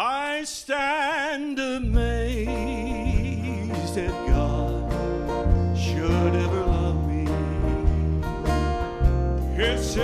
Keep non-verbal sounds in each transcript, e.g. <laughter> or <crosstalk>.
I stand amazed that God should ever love me. It's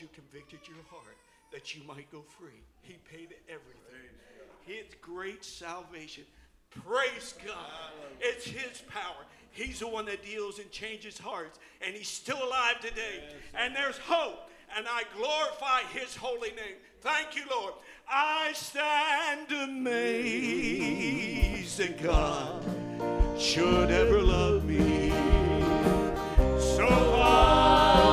you convicted your heart that you might go free. He paid everything. His great salvation. Praise God. It's His power. He's the one that deals and changes hearts, and He's still alive today. And there's hope, and I glorify His holy name. Thank you, Lord. I stand amazed that God should ever love me so I.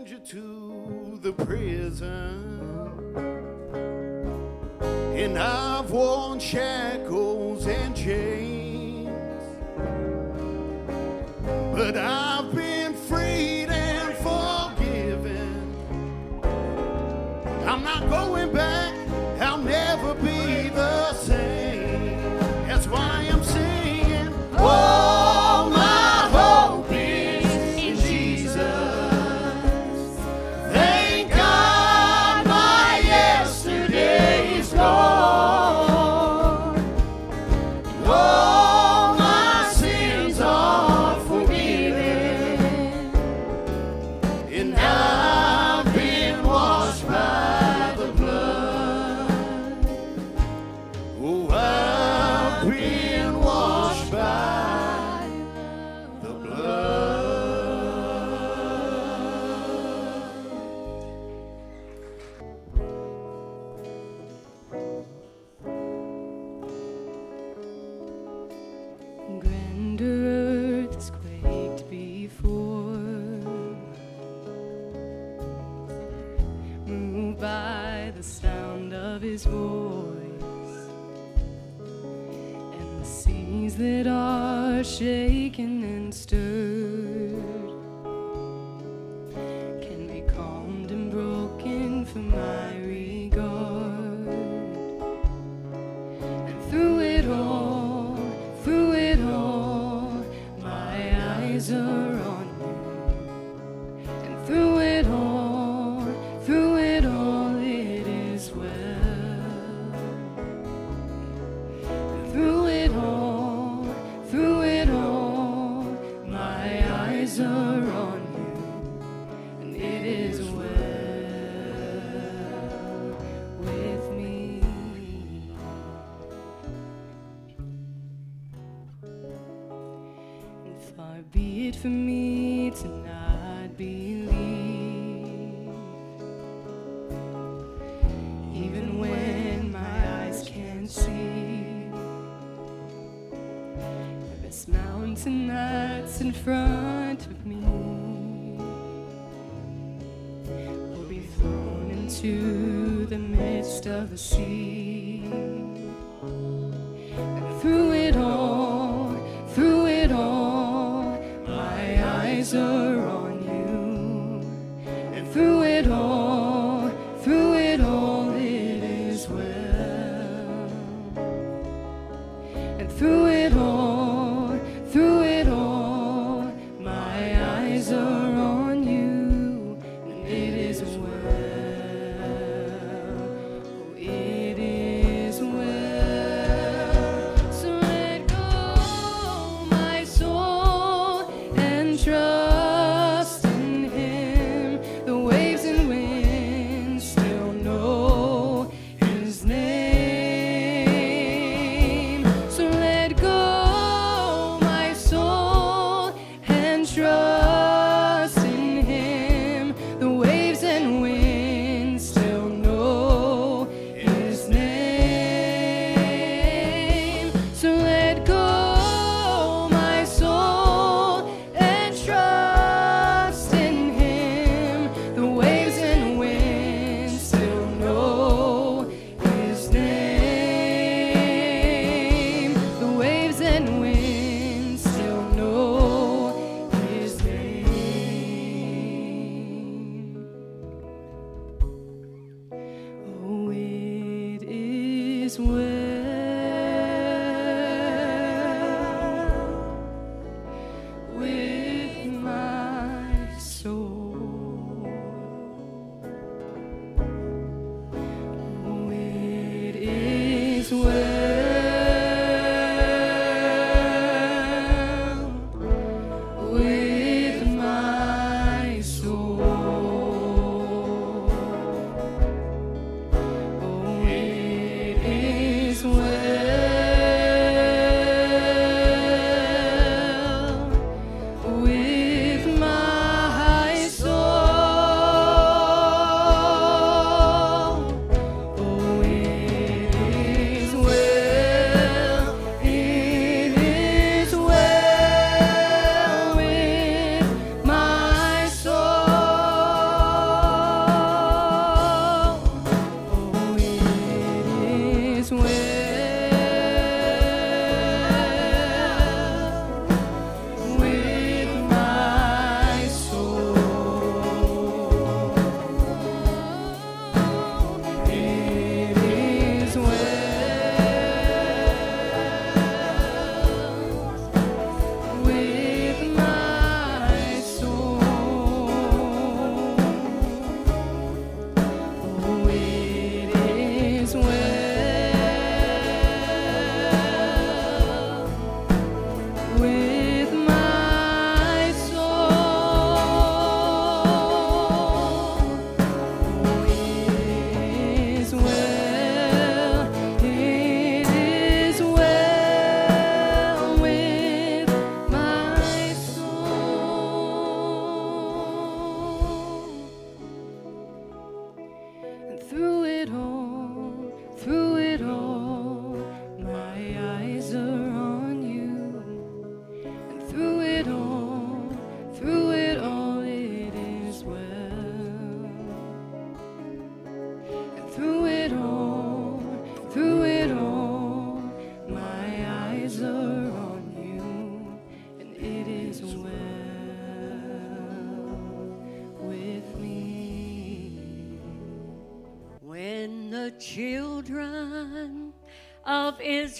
stranger to the prison. And I've worn shackles and chains, but I've been freed and forgiven. I'm not going are on.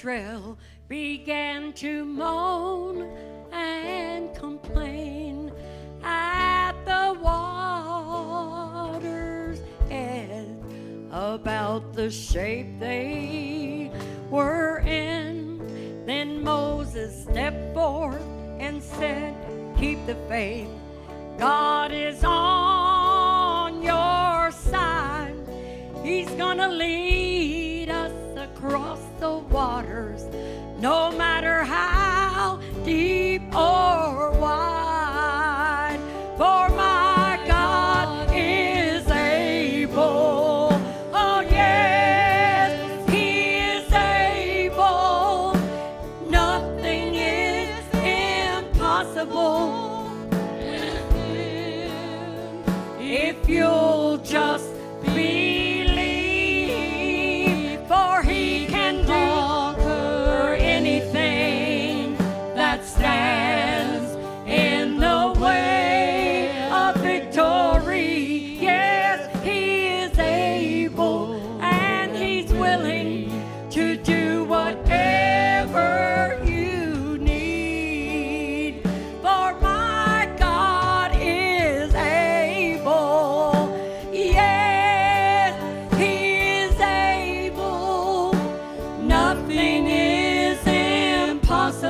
Israel began to moan and complain at the water's edge about the shape they were in. Then Moses stepped forth and said, Keep the faith, God is on your side. He's gonna lead us across the waters, no matter how deep or wide.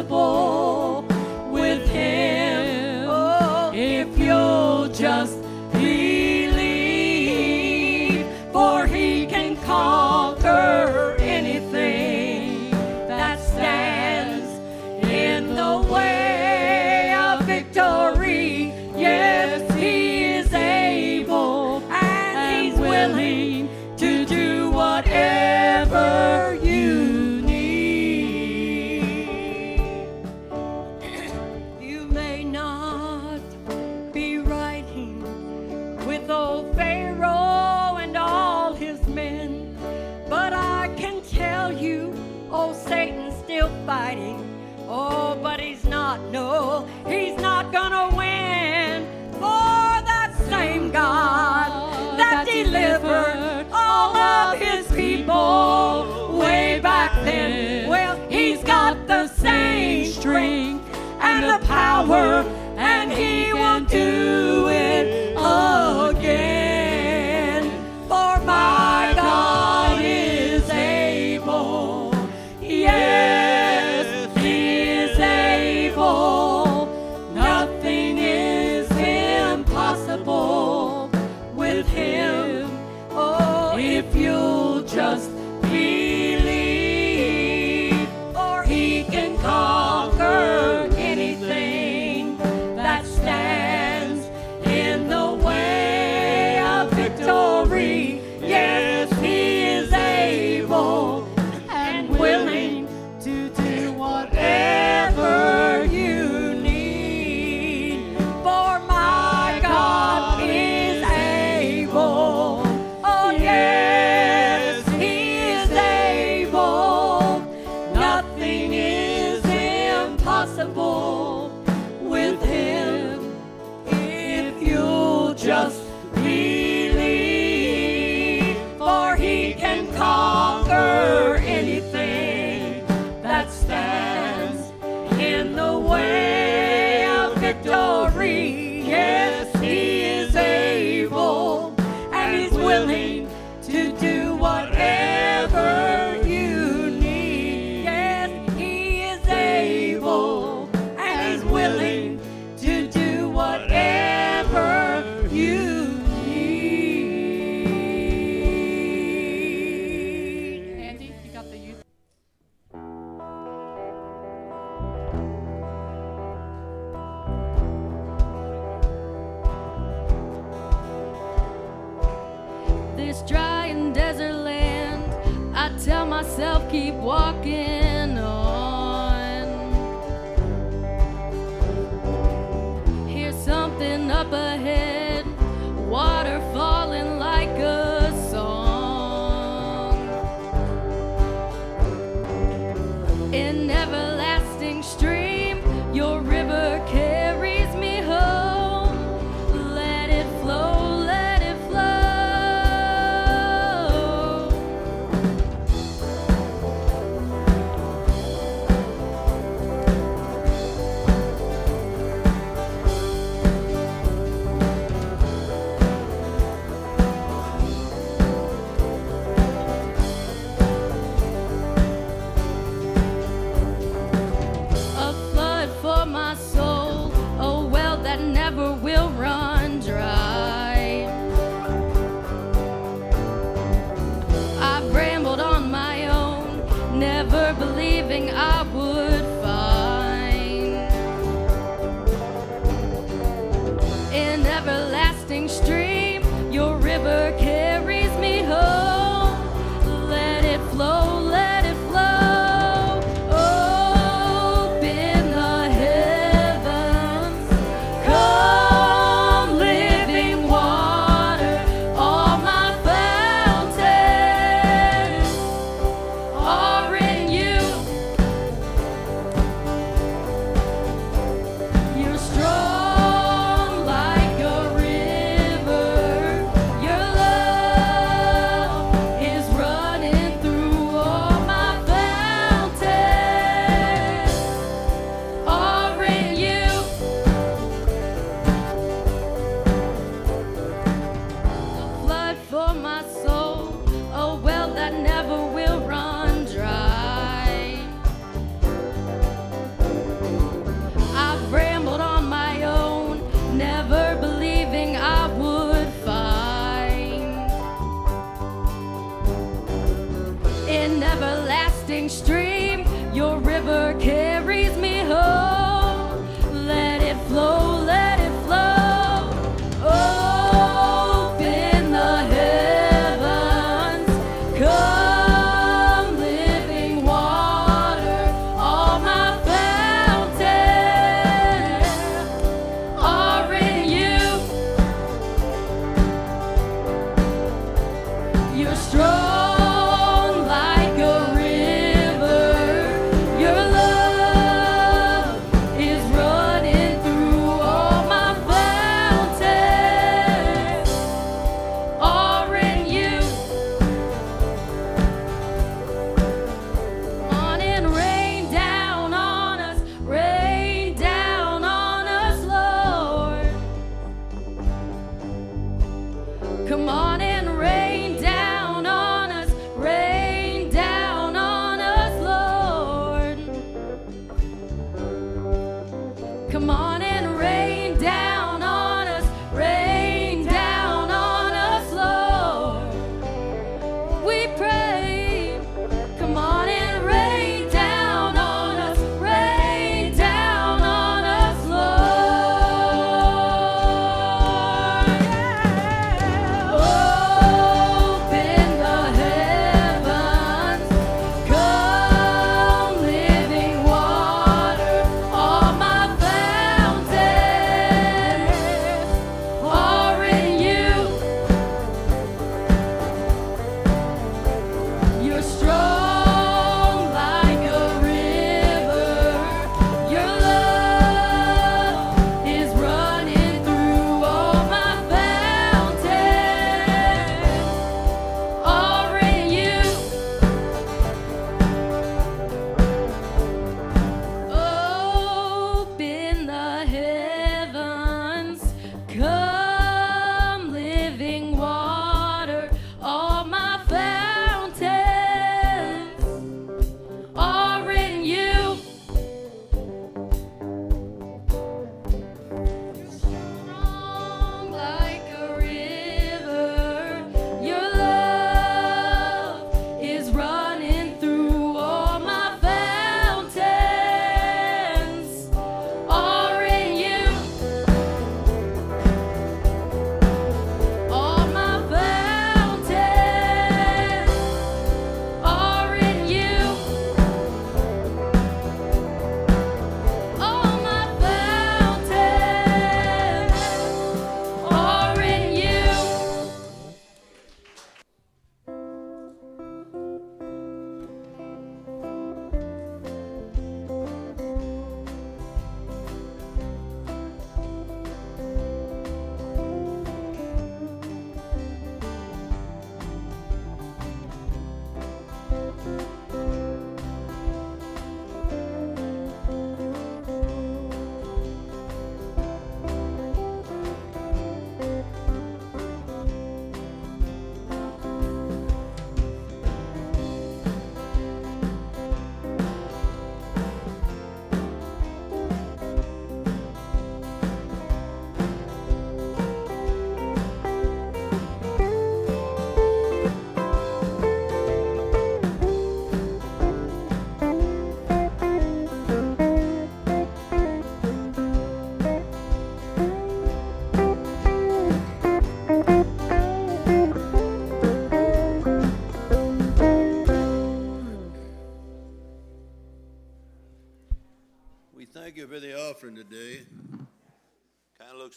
Impossible with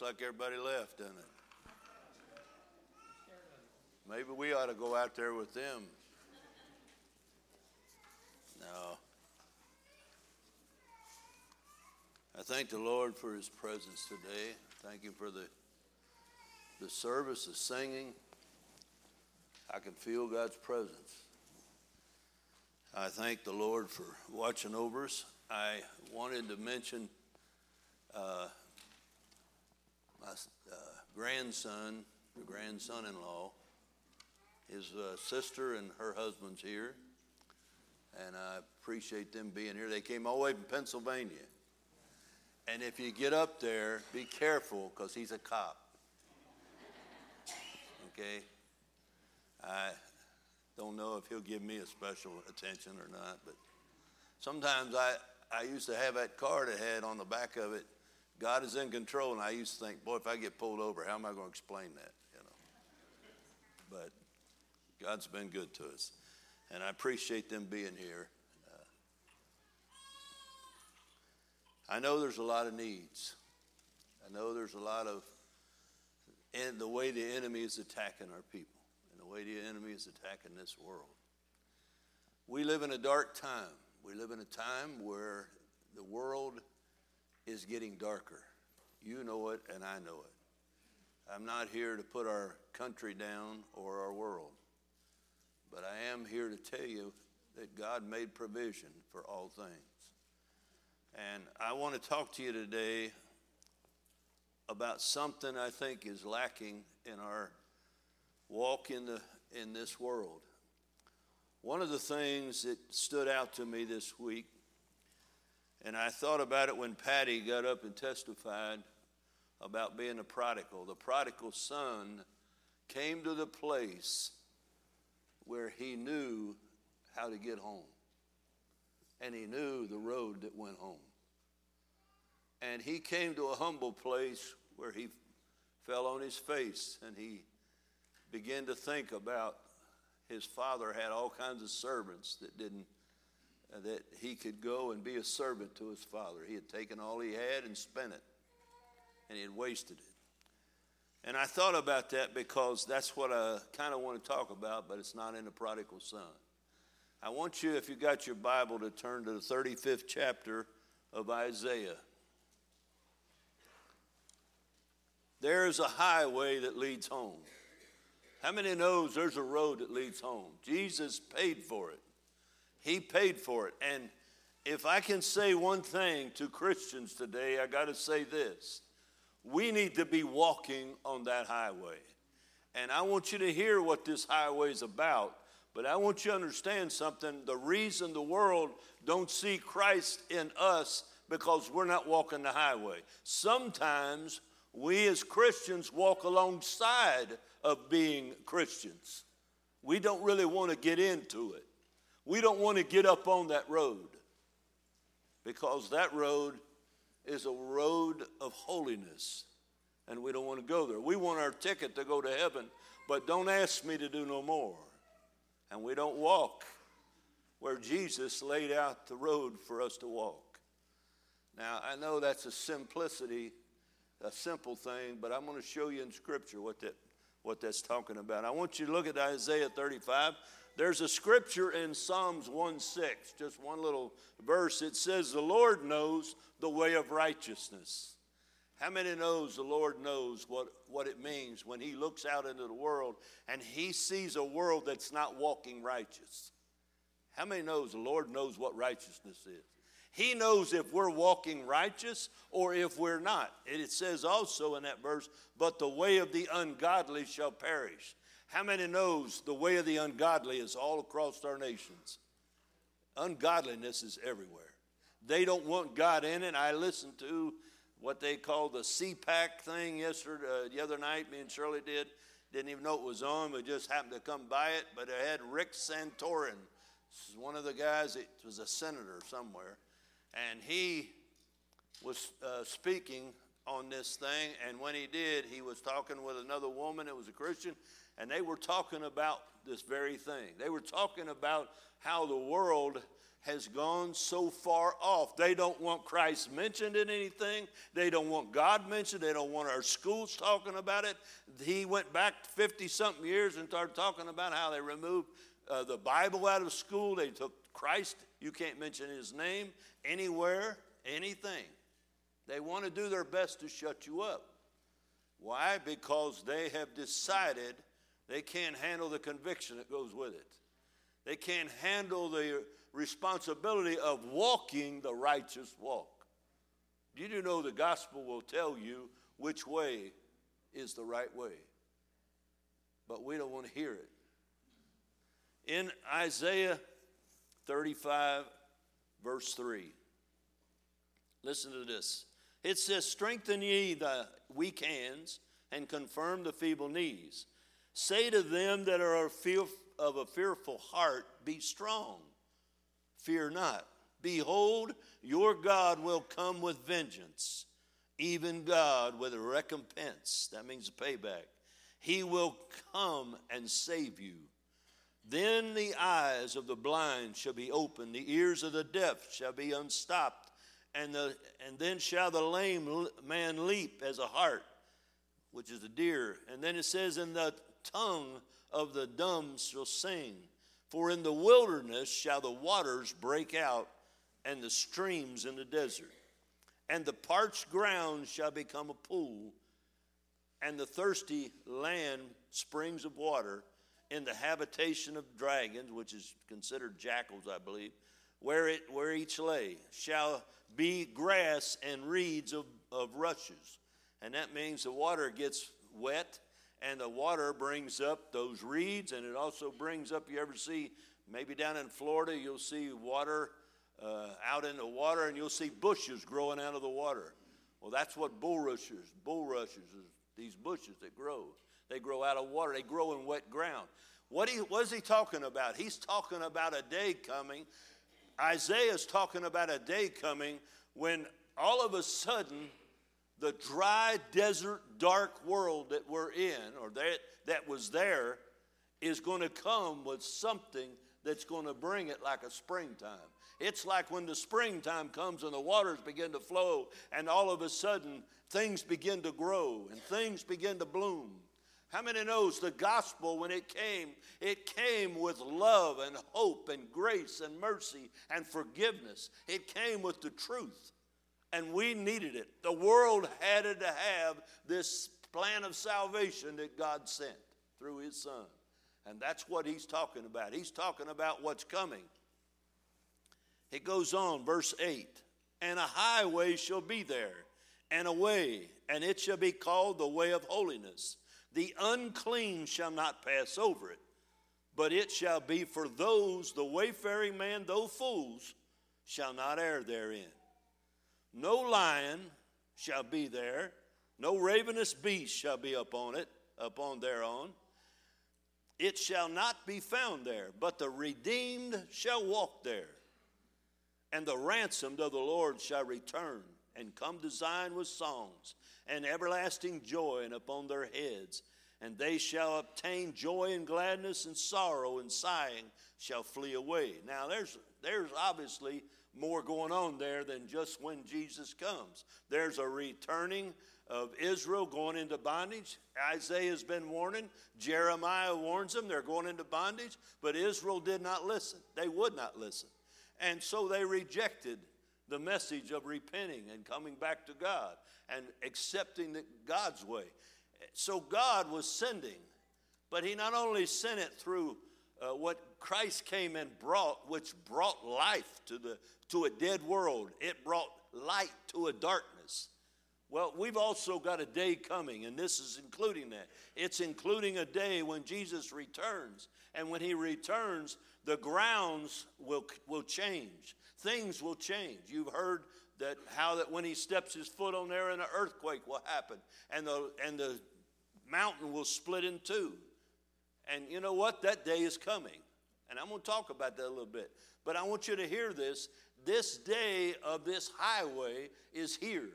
like everybody left, doesn't it? Maybe we ought to go out there with them. No. I thank the Lord for his presence today. Thank you for the, the service, the singing. I can feel God's presence. I thank the Lord for watching over us. I wanted to mention uh, my uh, grandson, the grandson in law. His uh, sister and her husband's here, and I appreciate them being here. They came all the way from Pennsylvania. And if you get up there, be careful because he's a cop. Okay? I Don't know if he'll give me a special attention or not, but sometimes I, I used to have that card had on the back of it, God is in control, and I used to think, boy, if I get pulled over, how am I going to explain that? You know. But God's been good to us, and I appreciate them being here. Uh, I know there's a lot of needs. I know there's a lot of, and the way the enemy is attacking our people and the way the enemy is attacking this world. We live in a dark time. We live in a time where the world is getting darker. You know it, and I know it. I'm not here to put our country down or our world, but I am here to tell you that God made provision for all things. And I want to talk to you today about something I think is lacking in our walk in, the, in this world. One of the things that stood out to me this week, and I thought about it when Patty got up and testified about being a prodigal. The prodigal son came to the place where he knew how to get home, and he knew the road that went home. And he came to a humble place where he fell on his face and he began to think about his father had all kinds of servants that didn't Uh, that he could go and be a servant to his father. He had taken all he had and spent it, and he had wasted it. And I thought about that because that's what I kind of want to talk about, but it's not in the prodigal son. I want you, if you got your Bible, to turn to the 35th chapter of Isaiah. There is a highway that leads home. How many knows there's a road that leads home? Jesus paid for it. He paid for it. And if I can say one thing to Christians today, I got to say this. We need to be walking on that highway. And I want you to hear what this highway is about, but I want you to understand something. The reason the world don't see Christ in us because we're not walking the highway. Sometimes we as Christians walk alongside of being Christians. We don't really want to get into it. We don't want to get up on that road because that road is a road of holiness and we don't want to go there. We want our ticket to go to heaven, but don't ask me to do no more. And we don't walk where Jesus laid out the road for us to walk. Now, I know that's a simplicity, a simple thing, but I'm going to show you in Scripture what that what that's talking about. I want you to look at Isaiah 35. There's a scripture in Psalms 1 6, just one little verse. It says, The Lord knows the way of righteousness. How many knows the Lord knows what, what it means when he looks out into the world and he sees a world that's not walking righteous? How many knows the Lord knows what righteousness is? He knows if we're walking righteous or if we're not. it says also in that verse, but the way of the ungodly shall perish. How many knows the way of the ungodly is all across our nations? Ungodliness is everywhere. They don't want God in it. I listened to what they call the CPAC thing yesterday, uh, the other night. Me and Shirley did. Didn't even know it was on. We just happened to come by it. But it had Rick Santorum. This is one of the guys. It was a senator somewhere and he was uh, speaking on this thing. And when he did, he was talking with another woman that was a Christian, and they were talking about this very thing. They were talking about how the world has gone so far off. They don't want Christ mentioned in anything. They don't want God mentioned. They don't want our schools talking about it. He went back 50 something years and started talking about how they removed uh, the Bible out of school. They took Christ, you can't mention his name anywhere, anything. They want to do their best to shut you up. Why? Because they have decided they can't handle the conviction that goes with it. They can't handle the responsibility of walking the righteous walk. You do know the gospel will tell you which way is the right way, but we don't want to hear it. In Isaiah 35, verse 3. Listen to this. It says, Strengthen ye the weak hands and confirm the feeble knees. Say to them that are of a fearful heart, be strong. Fear not. Behold, your God will come with vengeance, even God with a recompense. That means payback. He will come and save you. Then the eyes of the blind shall be opened, the ears of the deaf shall be unstopped, and, the, and then shall the lame man leap as a hart, which is a deer. And then it says, And the tongue of the dumb shall sing. For in the wilderness shall the waters break out, and the streams in the desert. And the parched ground shall become a pool, and the thirsty land springs of water in the habitation of dragons, which is considered jackals, I believe, where, it, where each lay, shall be grass and reeds of, of rushes. And that means the water gets wet, and the water brings up those reeds, and it also brings up, you ever see, maybe down in Florida, you'll see water uh, out in the water, and you'll see bushes growing out of the water. Well, that's what bulrushes, bulrushes these bushes that grow. They grow out of water. They grow in wet ground. What, he, what is he talking about? He's talking about a day coming. Isaiah's talking about a day coming when all of a sudden the dry desert dark world that we're in or that, that was there is going to come with something that's going to bring it like a springtime it's like when the springtime comes and the waters begin to flow, and all of a sudden things begin to grow and things begin to bloom. How many knows the gospel when it came, it came with love and hope and grace and mercy and forgiveness. It came with the truth. And we needed it. The world had to have this plan of salvation that God sent through his son. And that's what he's talking about. He's talking about what's coming. It goes on, verse 8 And a highway shall be there, and a way, and it shall be called the way of holiness. The unclean shall not pass over it, but it shall be for those, the wayfaring man, though fools, shall not err therein. No lion shall be there, no ravenous beast shall be upon it, upon thereon. It shall not be found there, but the redeemed shall walk there and the ransomed of the Lord shall return and come to Zion with songs and everlasting joy and upon their heads. And they shall obtain joy and gladness, and sorrow and sighing shall flee away. Now, there's, there's obviously more going on there than just when Jesus comes. There's a returning of Israel going into bondage. Isaiah has been warning. Jeremiah warns them they're going into bondage, but Israel did not listen. They would not listen. And so they rejected the message of repenting and coming back to God and accepting God's way. So God was sending, but He not only sent it through uh, what Christ came and brought, which brought life to, the, to a dead world, it brought light to a darkness. Well, we've also got a day coming, and this is including that. It's including a day when Jesus returns. And when he returns, the grounds will, will change. Things will change. You've heard that how that when he steps his foot on there, an earthquake will happen, and the and the mountain will split in two. And you know what? That day is coming. And I'm going to talk about that a little bit. But I want you to hear this. This day of this highway is here.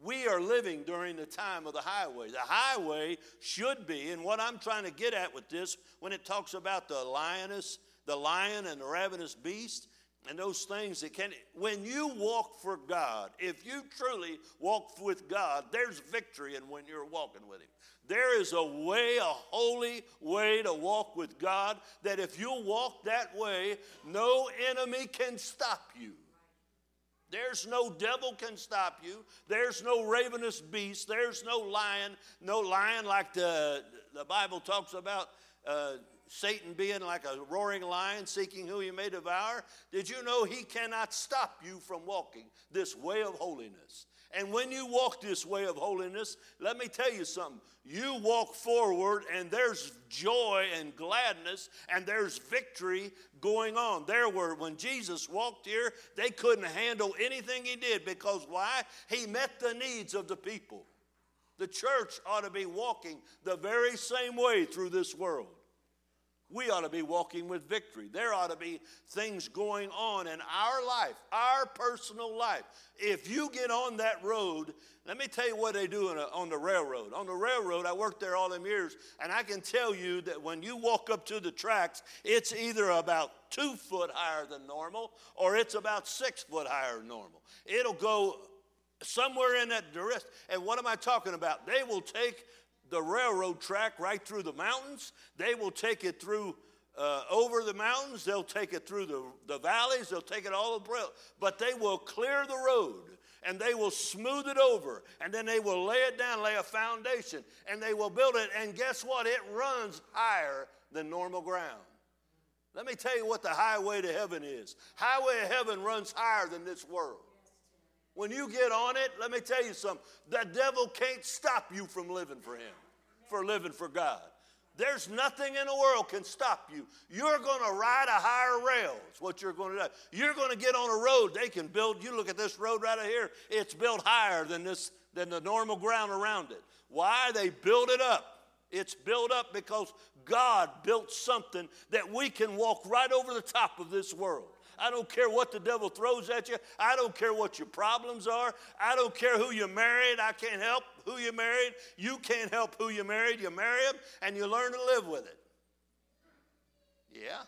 We are living during the time of the highway. The highway should be, and what I'm trying to get at with this, when it talks about the lioness the lion and the ravenous beast and those things that can when you walk for god if you truly walk with god there's victory in when you're walking with him there is a way a holy way to walk with god that if you walk that way no enemy can stop you there's no devil can stop you. There's no ravenous beast. There's no lion. No lion like the, the Bible talks about uh, Satan being like a roaring lion seeking who he may devour, did you know he cannot stop you from walking this way of holiness? And when you walk this way of holiness, let me tell you something. You walk forward, and there's joy and gladness, and there's victory going on. There were, when Jesus walked here, they couldn't handle anything he did because why? He met the needs of the people. The church ought to be walking the very same way through this world. We ought to be walking with victory. There ought to be things going on in our life, our personal life. If you get on that road, let me tell you what they do a, on the railroad. On the railroad, I worked there all them years, and I can tell you that when you walk up to the tracks, it's either about two foot higher than normal or it's about six foot higher than normal. It'll go somewhere in that direction. And what am I talking about? They will take the railroad track right through the mountains. They will take it through uh, over the mountains. They'll take it through the, the valleys. They'll take it all the But they will clear the road and they will smooth it over and then they will lay it down, lay a foundation, and they will build it. And guess what? It runs higher than normal ground. Let me tell you what the highway to heaven is. Highway to heaven runs higher than this world. When you get on it, let me tell you something. The devil can't stop you from living for him, for living for God. There's nothing in the world can stop you. You're going to ride a higher rail. It's what you're going to do. You're going to get on a road. They can build. You look at this road right here. It's built higher than this than the normal ground around it. Why? They build it up. It's built up because God built something that we can walk right over the top of this world. I don't care what the devil throws at you. I don't care what your problems are. I don't care who you married. I can't help who you married. You can't help who you married. You marry him and you learn to live with it. Yeah.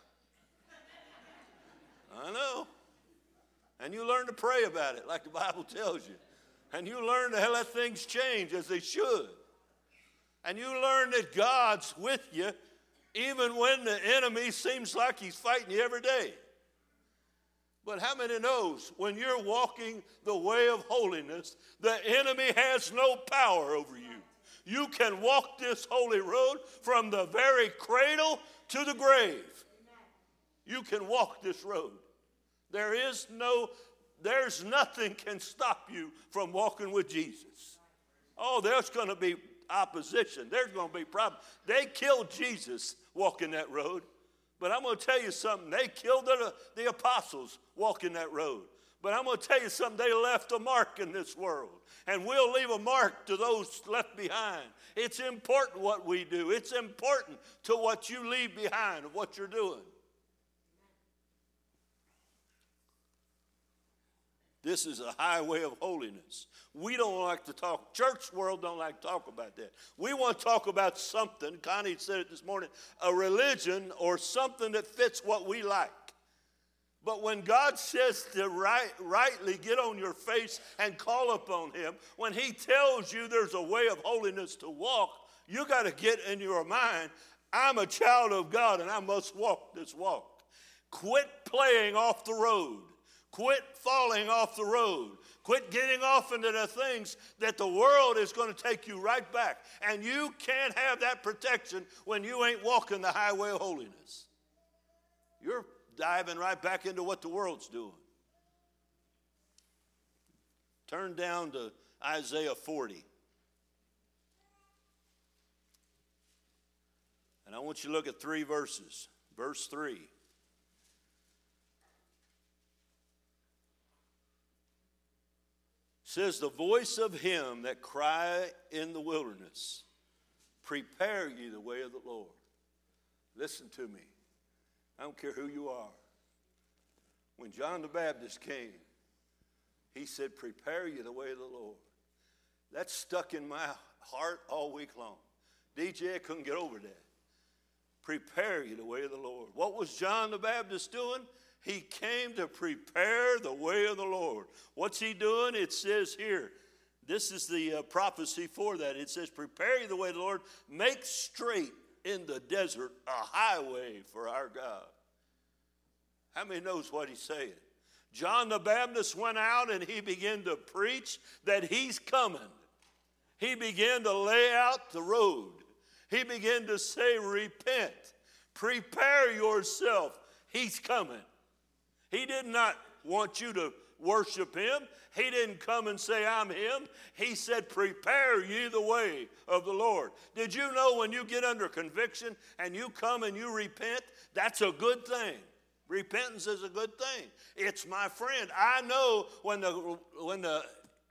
I know. And you learn to pray about it like the Bible <laughs> tells you. And you learn to let things change as they should. And you learn that God's with you even when the enemy seems like he's fighting you every day. But how many knows when you're walking the way of holiness, the enemy has no power over you. You can walk this holy road from the very cradle to the grave. You can walk this road. There is no there's nothing can stop you from walking with Jesus. Oh, there's going to be opposition. There's going to be problems. They killed Jesus walking that road. But I'm going to tell you something. They killed the, the apostles walking that road. But I'm going to tell you something. They left a mark in this world. And we'll leave a mark to those left behind. It's important what we do, it's important to what you leave behind, of what you're doing. This is a highway of holiness. We don't like to talk, church world don't like to talk about that. We want to talk about something, Connie said it this morning, a religion or something that fits what we like. But when God says to right, rightly get on your face and call upon Him, when He tells you there's a way of holiness to walk, you got to get in your mind, I'm a child of God and I must walk this walk. Quit playing off the road. Quit falling off the road. Quit getting off into the things that the world is going to take you right back. And you can't have that protection when you ain't walking the highway of holiness. You're diving right back into what the world's doing. Turn down to Isaiah 40. And I want you to look at three verses. Verse 3. Says, The voice of him that cry in the wilderness, prepare ye the way of the Lord. Listen to me. I don't care who you are. When John the Baptist came, he said, Prepare ye the way of the Lord. That stuck in my heart all week long. DJ, couldn't get over that. Prepare ye the way of the Lord. What was John the Baptist doing? He came to prepare the way of the Lord. What's he doing? It says here, this is the uh, prophecy for that. It says, Prepare the way of the Lord, make straight in the desert a highway for our God. How many knows what he's saying? John the Baptist went out and he began to preach that he's coming. He began to lay out the road. He began to say, Repent, prepare yourself. He's coming. He did not want you to worship him. He didn't come and say, I'm him. He said, Prepare ye the way of the Lord. Did you know when you get under conviction and you come and you repent, that's a good thing. Repentance is a good thing. It's my friend. I know when the when the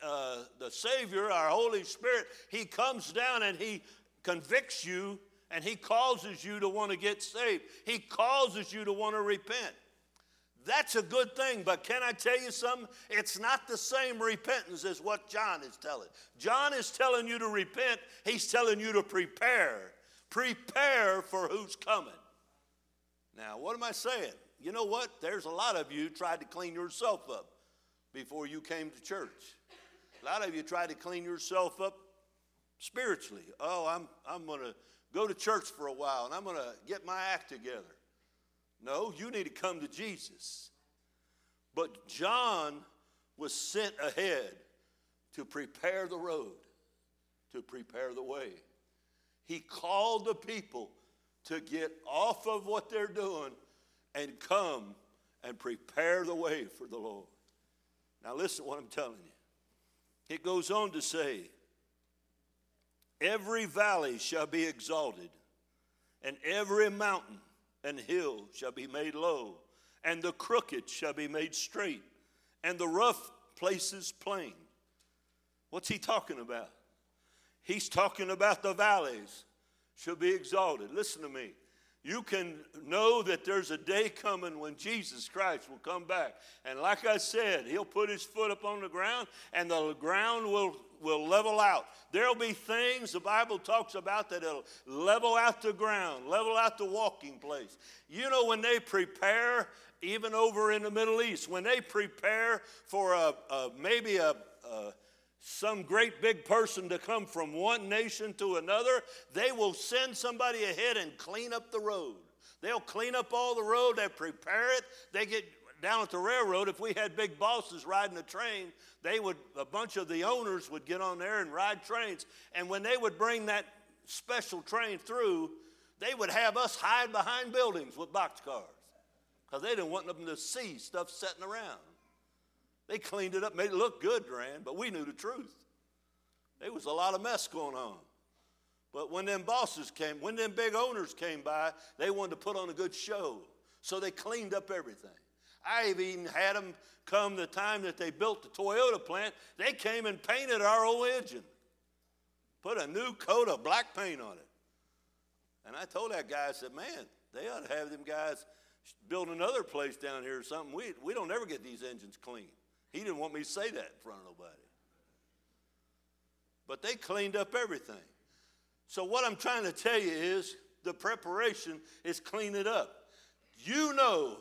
uh, the Savior, our Holy Spirit, He comes down and He convicts you and He causes you to want to get saved. He causes you to want to repent. That's a good thing, but can I tell you something? It's not the same repentance as what John is telling. John is telling you to repent, he's telling you to prepare. Prepare for who's coming. Now, what am I saying? You know what? There's a lot of you tried to clean yourself up before you came to church. A lot of you tried to clean yourself up spiritually. Oh, I'm, I'm going to go to church for a while and I'm going to get my act together. No, you need to come to Jesus. But John was sent ahead to prepare the road, to prepare the way. He called the people to get off of what they're doing and come and prepare the way for the Lord. Now, listen to what I'm telling you. It goes on to say, Every valley shall be exalted, and every mountain and hill shall be made low, and the crooked shall be made straight, and the rough places plain. What's he talking about? He's talking about the valleys shall be exalted. Listen to me you can know that there's a day coming when Jesus Christ will come back. And like I said, he'll put his foot up on the ground and the ground will, will level out. There'll be things the Bible talks about that'll level out the ground, level out the walking place. You know, when they prepare, even over in the Middle East, when they prepare for a, a maybe a, a some great big person to come from one nation to another, they will send somebody ahead and clean up the road. They'll clean up all the road, they prepare it. They get down at the railroad, if we had big bosses riding a train, they would a bunch of the owners would get on there and ride trains. And when they would bring that special train through, they would have us hide behind buildings with boxcars. Because they didn't want them to see stuff sitting around. They cleaned it up, made it look good, Duran, but we knew the truth. There was a lot of mess going on. But when them bosses came, when them big owners came by, they wanted to put on a good show. So they cleaned up everything. I've even had them come the time that they built the Toyota plant, they came and painted our old engine. Put a new coat of black paint on it. And I told that guy, I said, man, they ought to have them guys build another place down here or something. We, we don't ever get these engines clean. He didn't want me to say that in front of nobody. But they cleaned up everything. So, what I'm trying to tell you is the preparation is clean it up. You know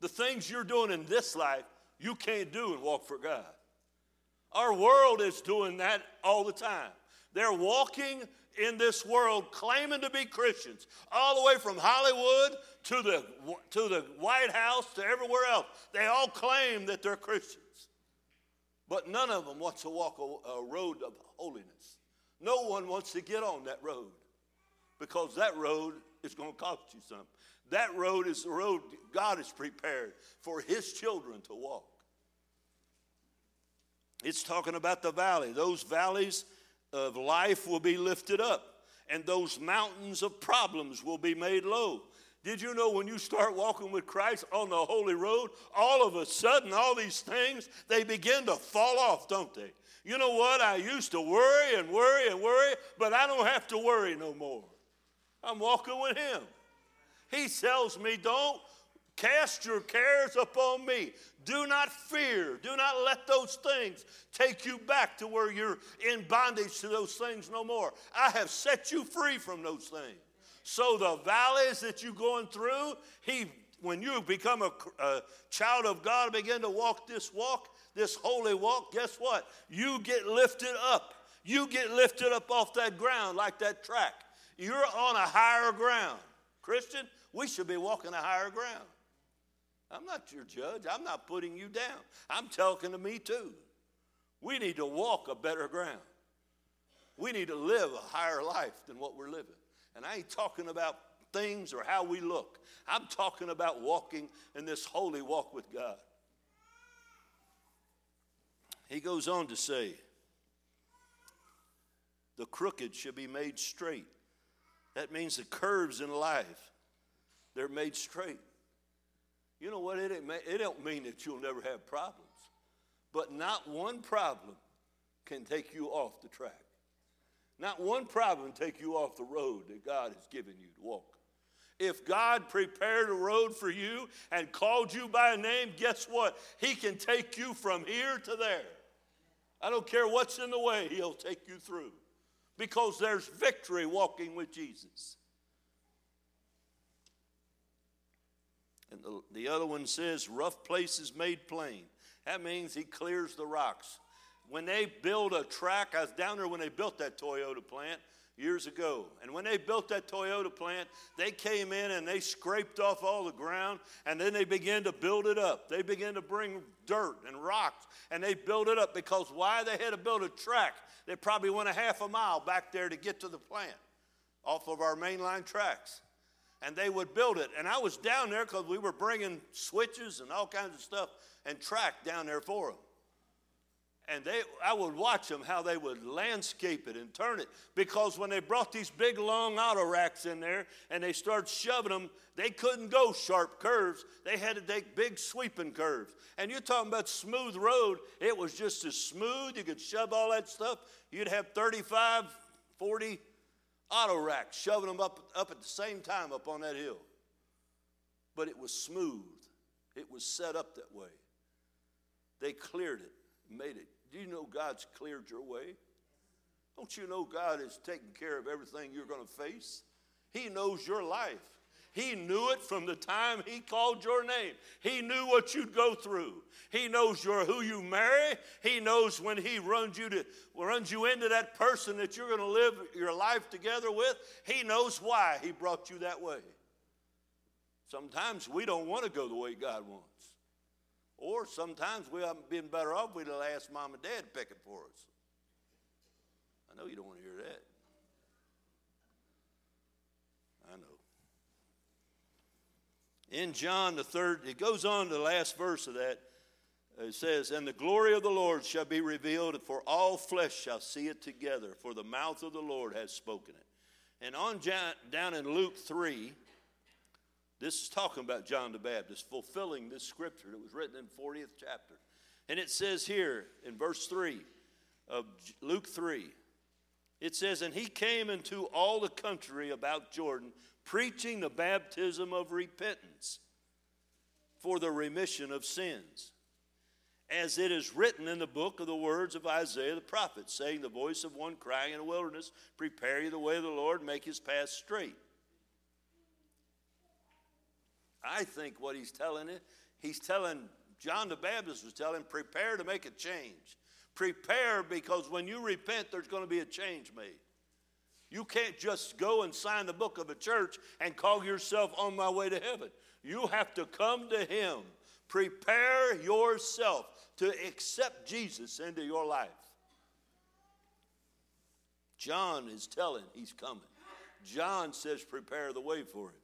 the things you're doing in this life, you can't do and walk for God. Our world is doing that all the time. They're walking in this world claiming to be Christians, all the way from Hollywood to the, to the White House to everywhere else. They all claim that they're Christians. But none of them wants to walk a, a road of holiness. No one wants to get on that road because that road is going to cost you something. That road is the road God has prepared for His children to walk. It's talking about the valley. Those valleys of life will be lifted up, and those mountains of problems will be made low. Did you know when you start walking with Christ on the holy road, all of a sudden, all these things, they begin to fall off, don't they? You know what? I used to worry and worry and worry, but I don't have to worry no more. I'm walking with Him. He tells me, don't cast your cares upon me. Do not fear. Do not let those things take you back to where you're in bondage to those things no more. I have set you free from those things. So the valleys that you're going through, he, when you become a, a child of God, begin to walk this walk, this holy walk, guess what? You get lifted up. You get lifted up off that ground like that track. You're on a higher ground. Christian, we should be walking a higher ground. I'm not your judge. I'm not putting you down. I'm talking to me too. We need to walk a better ground. We need to live a higher life than what we're living. And I ain't talking about things or how we look. I'm talking about walking in this holy walk with God. He goes on to say, the crooked should be made straight. That means the curves in life, they're made straight. You know what? It, it don't mean that you'll never have problems, but not one problem can take you off the track. Not one problem take you off the road that God has given you to walk. If God prepared a road for you and called you by name, guess what? He can take you from here to there. I don't care what's in the way, He'll take you through because there's victory walking with Jesus. And the, the other one says, rough places made plain. That means He clears the rocks. When they build a track, I was down there when they built that Toyota plant years ago. And when they built that Toyota plant, they came in and they scraped off all the ground and then they began to build it up. They began to bring dirt and rocks and they built it up because why? They had to build a track. They probably went a half a mile back there to get to the plant off of our mainline tracks. And they would build it. And I was down there because we were bringing switches and all kinds of stuff and track down there for them and they, I would watch them how they would landscape it and turn it because when they brought these big long auto racks in there and they started shoving them, they couldn't go sharp curves. They had to take big sweeping curves. And you're talking about smooth road, it was just as smooth. You could shove all that stuff. You'd have 35, 40 auto racks shoving them up, up at the same time up on that hill. But it was smooth. It was set up that way. They cleared it made it. Do you know God's cleared your way? Don't you know God is taking care of everything you're going to face? He knows your life. He knew it from the time he called your name. He knew what you'd go through. He knows your who you marry. He knows when he runs you to runs you into that person that you're going to live your life together with. He knows why he brought you that way. Sometimes we don't want to go the way God wants. Or sometimes we haven't been better off we'd have asked mom and dad to pick it for us. I know you don't want to hear that. I know. In John, the third, it goes on to the last verse of that. It says, And the glory of the Lord shall be revealed, for all flesh shall see it together, for the mouth of the Lord has spoken it. And on down in Luke 3, this is talking about John the Baptist, fulfilling this scripture that was written in 40th chapter. And it says here in verse 3 of Luke 3, it says, And he came into all the country about Jordan, preaching the baptism of repentance for the remission of sins. As it is written in the book of the words of Isaiah the prophet, saying, The voice of one crying in the wilderness, Prepare you the way of the Lord, make his path straight. I think what he's telling it, he's telling John the Baptist was telling, prepare to make a change. Prepare because when you repent, there's going to be a change made. You can't just go and sign the book of a church and call yourself on my way to heaven. You have to come to Him. Prepare yourself to accept Jesus into your life. John is telling He's coming. John says, prepare the way for it.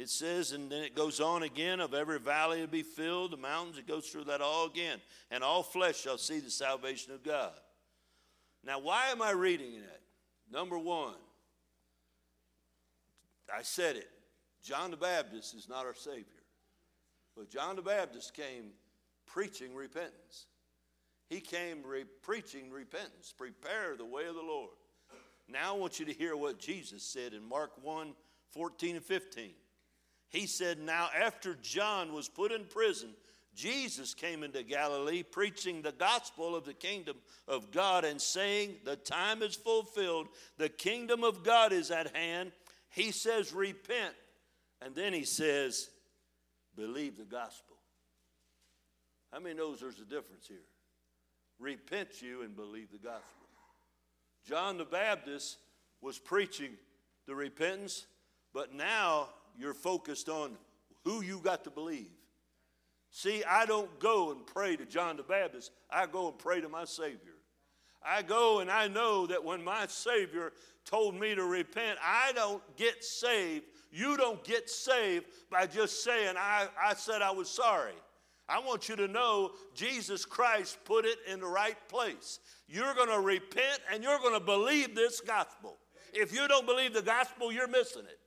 It says, and then it goes on again of every valley to be filled, the mountains, it goes through that all again. And all flesh shall see the salvation of God. Now, why am I reading that? Number one, I said it. John the Baptist is not our Savior. But John the Baptist came preaching repentance. He came re- preaching repentance. Prepare the way of the Lord. Now I want you to hear what Jesus said in Mark 1 14 and 15. He said, Now, after John was put in prison, Jesus came into Galilee preaching the gospel of the kingdom of God and saying, The time is fulfilled, the kingdom of God is at hand. He says, Repent. And then he says, Believe the gospel. How many knows there's a difference here? Repent you and believe the gospel. John the Baptist was preaching the repentance, but now you're focused on who you got to believe. See, I don't go and pray to John the Baptist, I go and pray to my Savior. I go and I know that when my Savior told me to repent, I don't get saved. You don't get saved by just saying, I, I said I was sorry. I want you to know Jesus Christ put it in the right place. You're going to repent and you're going to believe this gospel. If you don't believe the gospel, you're missing it.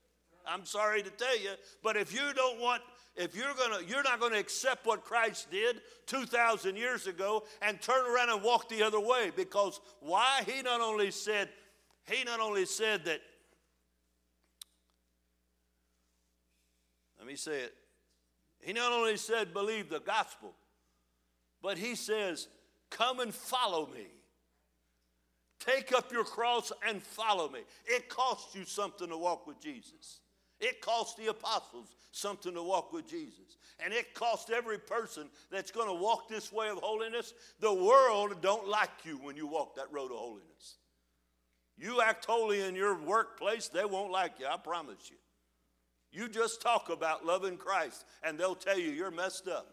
I'm sorry to tell you, but if you don't want if you're gonna you're not gonna accept what Christ did 2,000 years ago and turn around and walk the other way because why he not only said he not only said that let me say it he not only said believe the gospel but he says come and follow me. Take up your cross and follow me. It costs you something to walk with jesus it cost the apostles something to walk with Jesus. And it cost every person that's going to walk this way of holiness. The world don't like you when you walk that road of holiness. You act holy in your workplace, they won't like you, I promise you. You just talk about loving Christ, and they'll tell you you're messed up.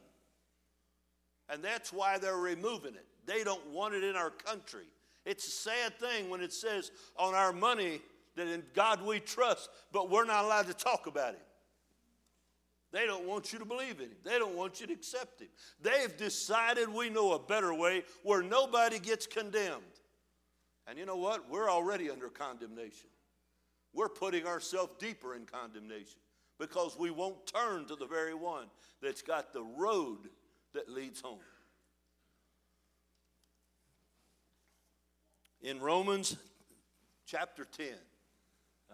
And that's why they're removing it. They don't want it in our country. It's a sad thing when it says on our money that in God we trust, but we're not allowed to talk about Him. They don't want you to believe in Him. They don't want you to accept Him. They've decided we know a better way where nobody gets condemned. And you know what? We're already under condemnation. We're putting ourselves deeper in condemnation because we won't turn to the very one that's got the road that leads home. In Romans chapter 10,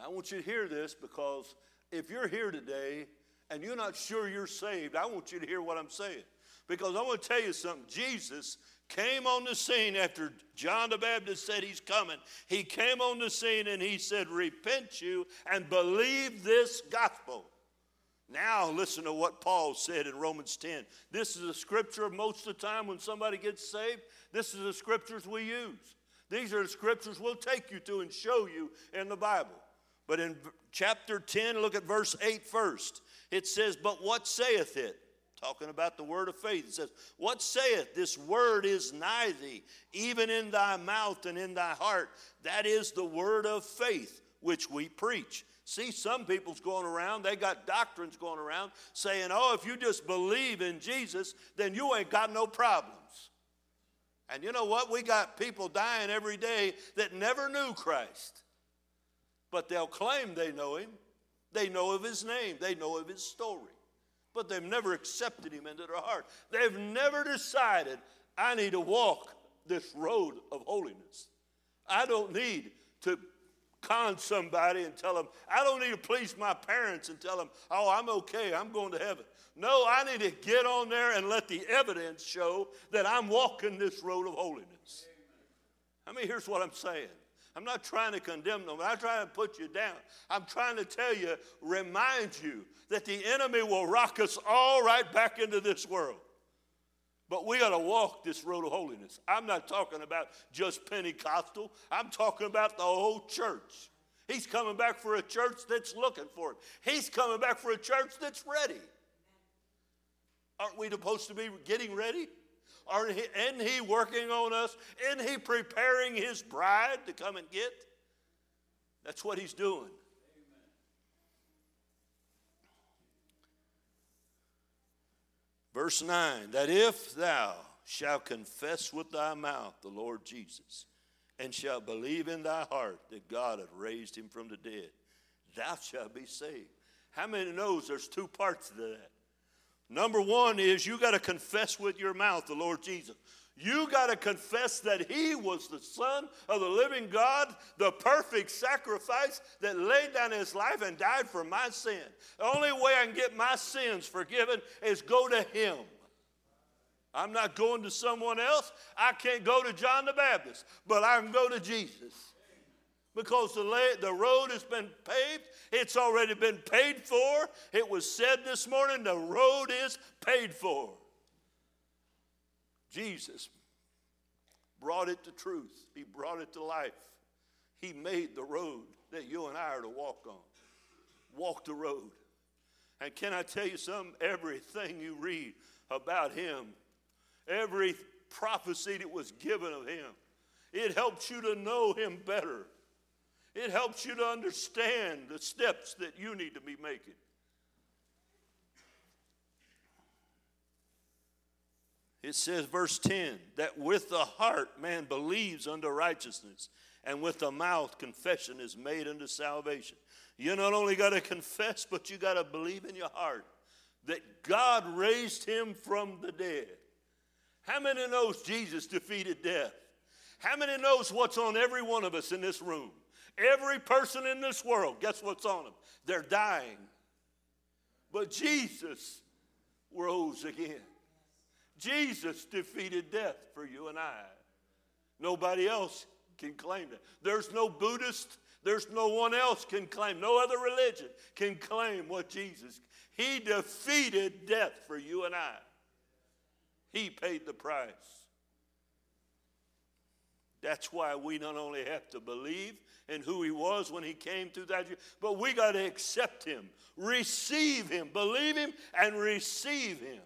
I want you to hear this because if you're here today and you're not sure you're saved, I want you to hear what I'm saying. Because I want to tell you something. Jesus came on the scene after John the Baptist said he's coming. He came on the scene and he said, Repent you and believe this gospel. Now, listen to what Paul said in Romans 10. This is a scripture most of the time when somebody gets saved. This is the scriptures we use. These are the scriptures we'll take you to and show you in the Bible. But in chapter 10, look at verse 8 first. It says, But what saith it? Talking about the word of faith. It says, What saith? This word is nigh thee, even in thy mouth and in thy heart. That is the word of faith which we preach. See, some people's going around, they got doctrines going around saying, Oh, if you just believe in Jesus, then you ain't got no problems. And you know what? We got people dying every day that never knew Christ but they'll claim they know him. They know of his name, they know of his story, but they've never accepted him into their heart. They've never decided, I need to walk this road of holiness. I don't need to con somebody and tell them, I don't need to please my parents and tell them, oh, I'm okay, I'm going to heaven. No, I need to get on there and let the evidence show that I'm walking this road of holiness. I mean, here's what I'm saying I'm not trying to condemn them. I'm not trying to put you down. I'm trying to tell you, remind you that the enemy will rock us all right back into this world. But we got to walk this road of holiness. I'm not talking about just Pentecostal, I'm talking about the whole church. He's coming back for a church that's looking for him, He's coming back for a church that's ready. Aren't we supposed to be getting ready? Are he, isn't he working on us? Isn't he preparing his bride to come and get? That's what he's doing. Verse 9 that if thou shalt confess with thy mouth the Lord Jesus, and shalt believe in thy heart that God hath raised him from the dead, thou shalt be saved. How many knows there's two parts to that? Number one is you got to confess with your mouth the Lord Jesus. You got to confess that He was the Son of the living God, the perfect sacrifice that laid down His life and died for my sin. The only way I can get my sins forgiven is go to Him. I'm not going to someone else. I can't go to John the Baptist, but I can go to Jesus because the, the road has been paved. It's already been paid for. It was said this morning the road is paid for. Jesus brought it to truth, He brought it to life. He made the road that you and I are to walk on. Walk the road. And can I tell you something? Everything you read about Him, every prophecy that was given of Him, it helps you to know Him better. It helps you to understand the steps that you need to be making. It says, verse 10, that with the heart man believes unto righteousness, And with the mouth, confession is made unto salvation. You not only got to confess, but you got to believe in your heart that God raised him from the dead. How many knows Jesus defeated death? How many knows what's on every one of us in this room? Every person in this world, guess what's on them? They're dying. But Jesus rose again. Jesus defeated death for you and I. Nobody else can claim that. There's no Buddhist, there's no one else can claim, no other religion can claim what Jesus. He defeated death for you and I. He paid the price. That's why we not only have to believe in who he was when he came through that, but we got to accept him, receive him, believe him, and receive him.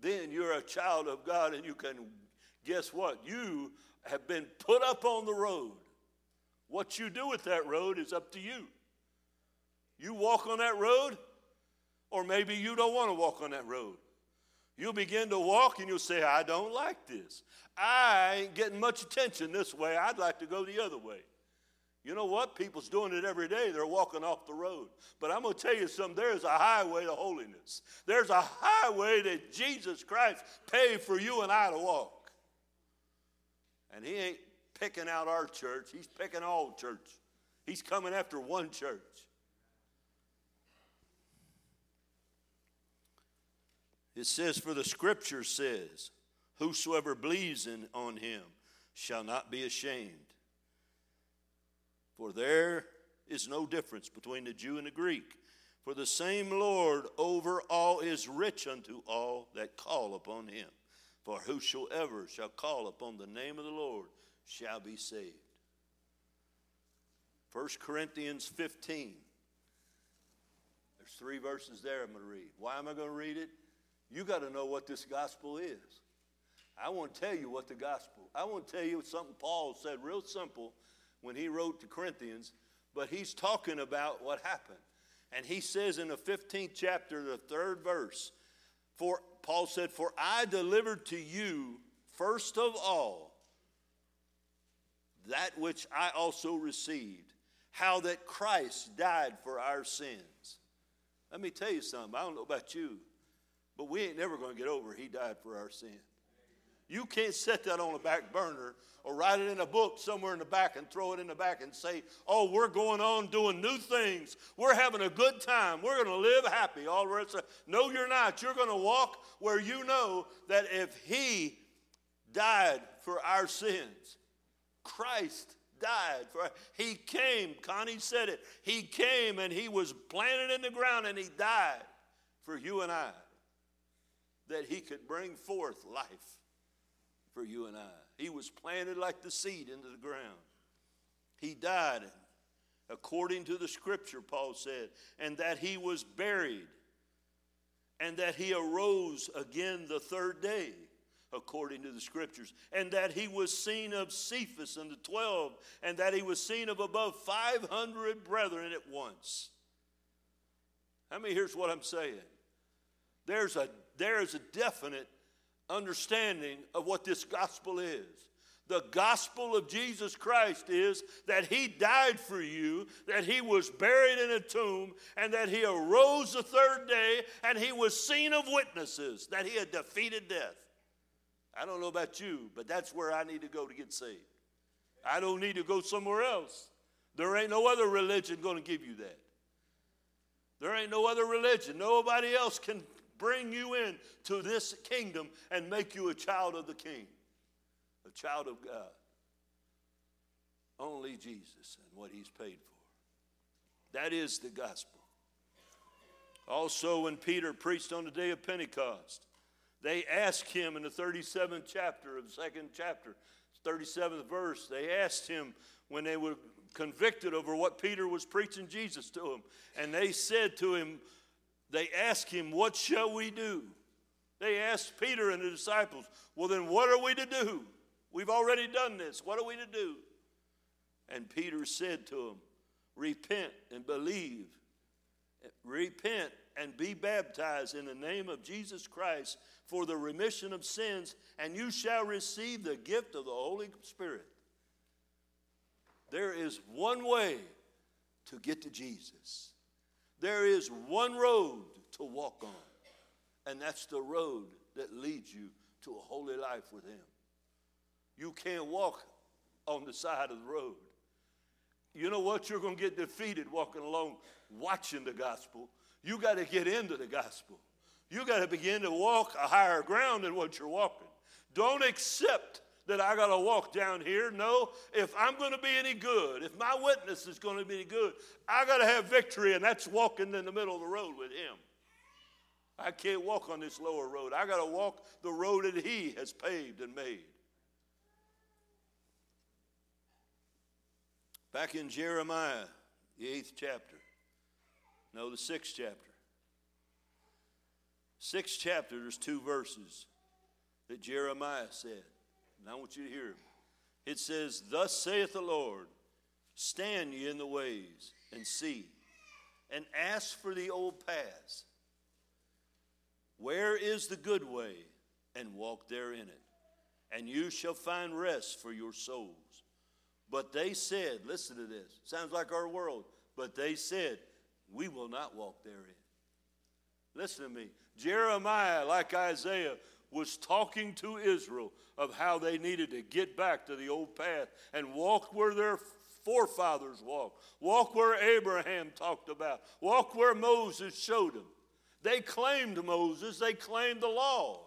Then you're a child of God, and you can, guess what? You have been put up on the road. What you do with that road is up to you. You walk on that road, or maybe you don't want to walk on that road. You'll begin to walk and you'll say, I don't like this. I ain't getting much attention this way. I'd like to go the other way. You know what? People's doing it every day. They're walking off the road. But I'm going to tell you something. There's a highway to holiness. There's a highway that Jesus Christ paid for you and I to walk. And He ain't picking out our church, He's picking all church. He's coming after one church. It says, For the scripture says, Whosoever believes in, on him shall not be ashamed. For there is no difference between the Jew and the Greek. For the same Lord over all is rich unto all that call upon him. For whosoever shall call upon the name of the Lord shall be saved. 1 Corinthians 15. There's three verses there I'm going to read. Why am I going to read it? You got to know what this gospel is. I want to tell you what the gospel. I want to tell you something Paul said real simple when he wrote to Corinthians, but he's talking about what happened. And he says in the 15th chapter, the third verse, for Paul said, For I delivered to you first of all that which I also received, how that Christ died for our sins. Let me tell you something. I don't know about you. But we ain't never going to get over he died for our sin. You can't set that on a back burner or write it in a book somewhere in the back and throw it in the back and say, oh, we're going on doing new things. We're having a good time. We're going to live happy all the rest of No, you're not. You're going to walk where you know that if he died for our sins, Christ died for he came connie said it he came and he was planted in the ground and he died for you and i that he could bring forth life for you and I. He was planted like the seed into the ground. He died according to the scripture, Paul said, and that he was buried, and that he arose again the third day, according to the scriptures, and that he was seen of Cephas and the twelve, and that he was seen of above 500 brethren at once. I mean, here's what I'm saying there's a there is a definite understanding of what this gospel is. The gospel of Jesus Christ is that He died for you, that He was buried in a tomb, and that He arose the third day, and He was seen of witnesses, that He had defeated death. I don't know about you, but that's where I need to go to get saved. I don't need to go somewhere else. There ain't no other religion going to give you that. There ain't no other religion. Nobody else can bring you in to this kingdom and make you a child of the king, a child of God. Only Jesus and what he's paid for. That is the gospel. Also, when Peter preached on the day of Pentecost, they asked him in the 37th chapter of the second chapter, 37th verse, they asked him when they were convicted over what Peter was preaching Jesus to them. And they said to him, they asked him, What shall we do? They asked Peter and the disciples, Well, then what are we to do? We've already done this. What are we to do? And Peter said to them, Repent and believe. Repent and be baptized in the name of Jesus Christ for the remission of sins, and you shall receive the gift of the Holy Spirit. There is one way to get to Jesus. There is one road to walk on, and that's the road that leads you to a holy life with Him. You can't walk on the side of the road. You know what? You're going to get defeated walking along watching the gospel. You got to get into the gospel. You got to begin to walk a higher ground than what you're walking. Don't accept that I got to walk down here. No, if I'm going to be any good, if my witness is going to be good, I got to have victory, and that's walking in the middle of the road with Him. I can't walk on this lower road. I got to walk the road that He has paved and made. Back in Jeremiah, the eighth chapter, no, the sixth chapter. Sixth chapter, there's two verses that Jeremiah said. And I want you to hear them. It says, Thus saith the Lord, stand ye in the ways and see, and ask for the old paths. Where is the good way? And walk therein it, and you shall find rest for your souls. But they said, listen to this, sounds like our world, but they said, we will not walk therein. Listen to me. Jeremiah, like Isaiah, was talking to Israel of how they needed to get back to the old path and walk where their forefathers walked, walk where Abraham talked about, walk where Moses showed them. They claimed Moses, they claimed the law,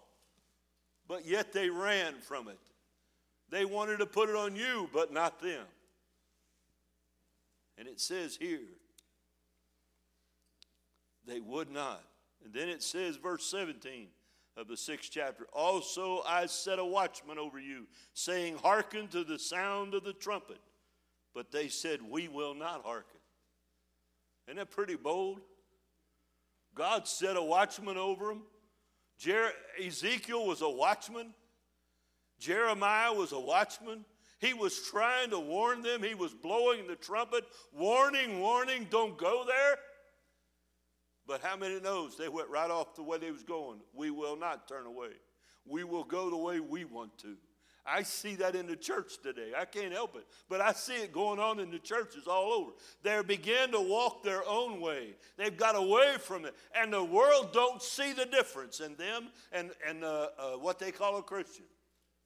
but yet they ran from it. They wanted to put it on you, but not them. And it says here, they would not. And then it says, verse 17 of the sixth chapter, also I set a watchman over you, saying, Hearken to the sound of the trumpet. But they said, We will not hearken. Isn't that pretty bold? God set a watchman over them. Jer- Ezekiel was a watchman. Jeremiah was a watchman. He was trying to warn them. He was blowing the trumpet, warning, warning, don't go there. But how many knows they went right off the way they was going? We will not turn away. We will go the way we want to. I see that in the church today. I can't help it. But I see it going on in the churches all over. They begin to walk their own way. They've got away from it. And the world don't see the difference in them and, and uh, uh, what they call a Christian.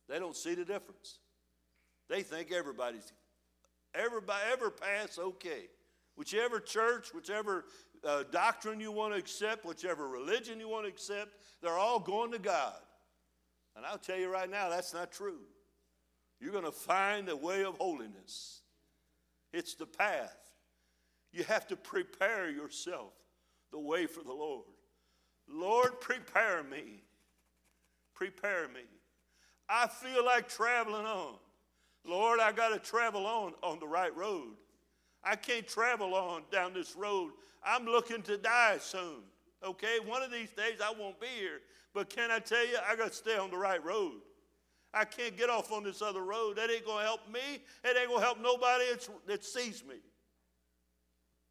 They don't see the difference. They think everybody's, everybody, ever pass okay. Whichever church, whichever uh, doctrine you want to accept, whichever religion you want to accept, they're all going to God. And I'll tell you right now, that's not true. You're going to find a way of holiness. It's the path. You have to prepare yourself the way for the Lord. Lord, prepare me. Prepare me. I feel like traveling on. Lord, I got to travel on on the right road. I can't travel on down this road. I'm looking to die soon. Okay, one of these days I won't be here. But can I tell you, I got to stay on the right road. I can't get off on this other road. That ain't going to help me. It ain't going to help nobody that sees me.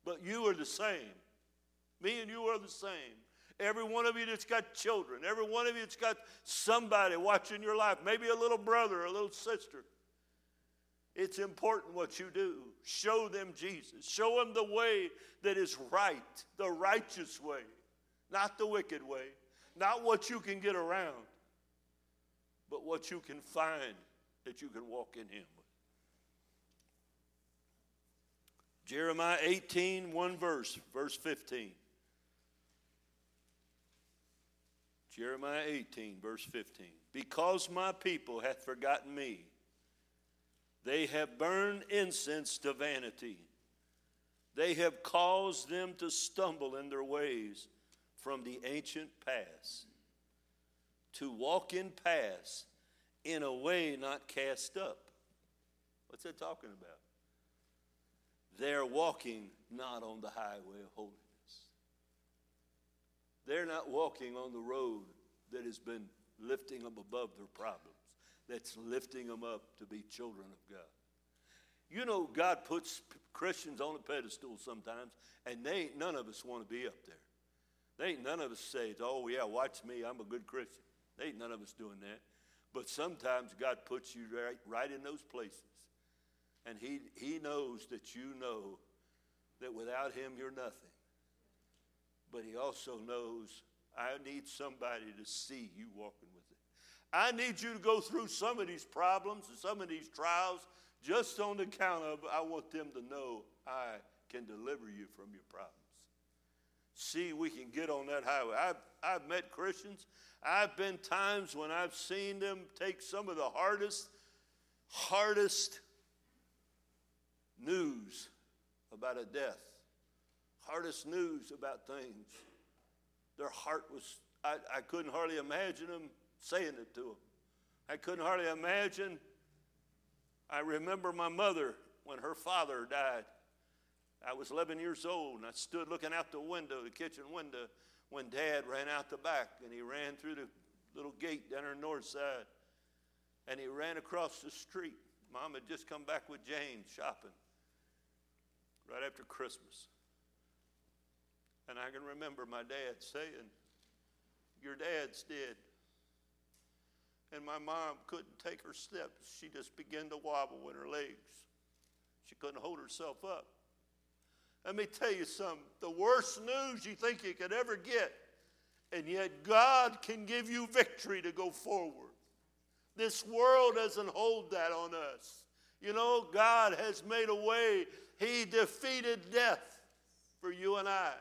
But you are the same. Me and you are the same. Every one of you that's got children, every one of you that's got somebody watching your life, maybe a little brother, a little sister. It's important what you do. Show them Jesus. Show them the way that is right, the righteous way, not the wicked way. Not what you can get around, but what you can find that you can walk in Him. Jeremiah 18, one verse, verse 15. Jeremiah 18, verse 15. Because my people hath forgotten me, they have burned incense to vanity. They have caused them to stumble in their ways from the ancient past, to walk in past in a way not cast up. What's that talking about? They're walking not on the highway of holiness. They're not walking on the road that has been lifting them above their problems, that's lifting them up to be children of God. You know, God puts Christians on a pedestal sometimes, and they ain't none of us want to be up there. They ain't none of us say, oh, yeah, watch me, I'm a good Christian. They ain't none of us doing that. But sometimes God puts you right, right in those places And he, he knows that you know that without Him you're nothing. But He also knows I need somebody to see you walking. I need you to go through some of these problems and some of these trials just on the count of I want them to know I can deliver you from your problems. See, we can get on that highway. I've, I've met Christians. I've been times when I've seen them take some of the hardest, hardest news about a death, hardest news about things. Their heart was, I, I couldn't hardly imagine them saying it to them. I couldn't hardly imagine. I remember my mother when her father died. I was 11 years old and I stood looking out the window, the kitchen window, when dad ran out the back and he ran through the little gate down on the north side and he ran across the street. Mom had just come back with Jane shopping right after Christmas. And I can remember my dad saying, Your dad's dead. And my mom couldn't take her steps. She just began to wobble in her legs. She couldn't hold herself up. Let me tell you something the worst news you think you could ever get, and yet God can give you victory to go forward. This world doesn't hold that on us. You know, God has made a way, He defeated death for you and I.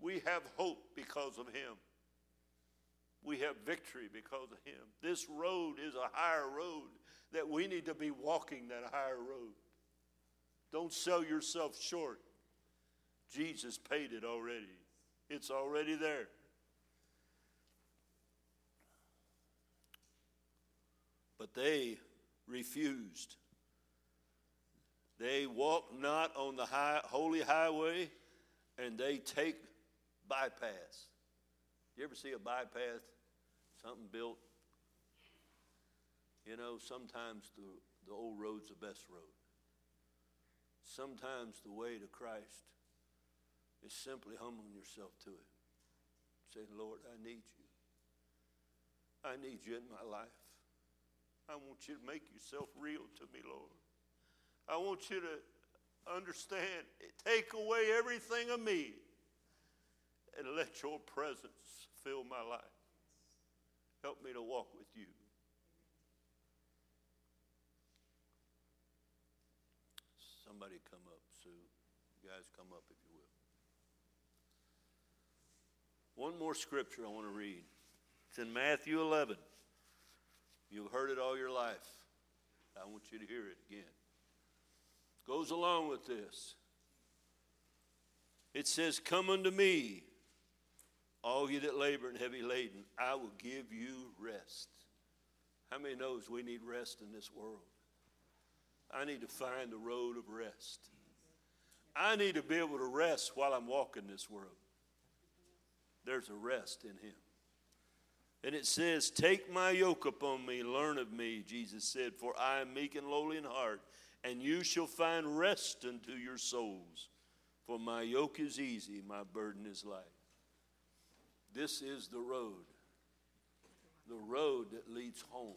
We have hope because of Him. We have victory because of Him. This road is a higher road that we need to be walking that higher road. Don't sell yourself short. Jesus paid it already, it's already there. But they refused. They walk not on the high, holy highway, and they take bypass. You ever see a bypass? Something built? You know, sometimes the, the old road's the best road. Sometimes the way to Christ is simply humbling yourself to it. Saying, Lord, I need you. I need you in my life. I want you to make yourself real to me, Lord. I want you to understand, take away everything of me and let your presence fill my life. Help me to walk with you. Somebody come up, Sue. You guys come up if you will. One more scripture I want to read. It's in Matthew 11. You've heard it all your life. I want you to hear it again. Goes along with this. It says, Come unto me, all you that labor and heavy laden, I will give you rest. How many knows we need rest in this world? I need to find the road of rest. I need to be able to rest while I'm walking this world. There's a rest in Him. And it says, Take my yoke upon me, learn of me, Jesus said, for I am meek and lowly in heart, and you shall find rest unto your souls. For my yoke is easy, my burden is light. This is the road. The road that leads home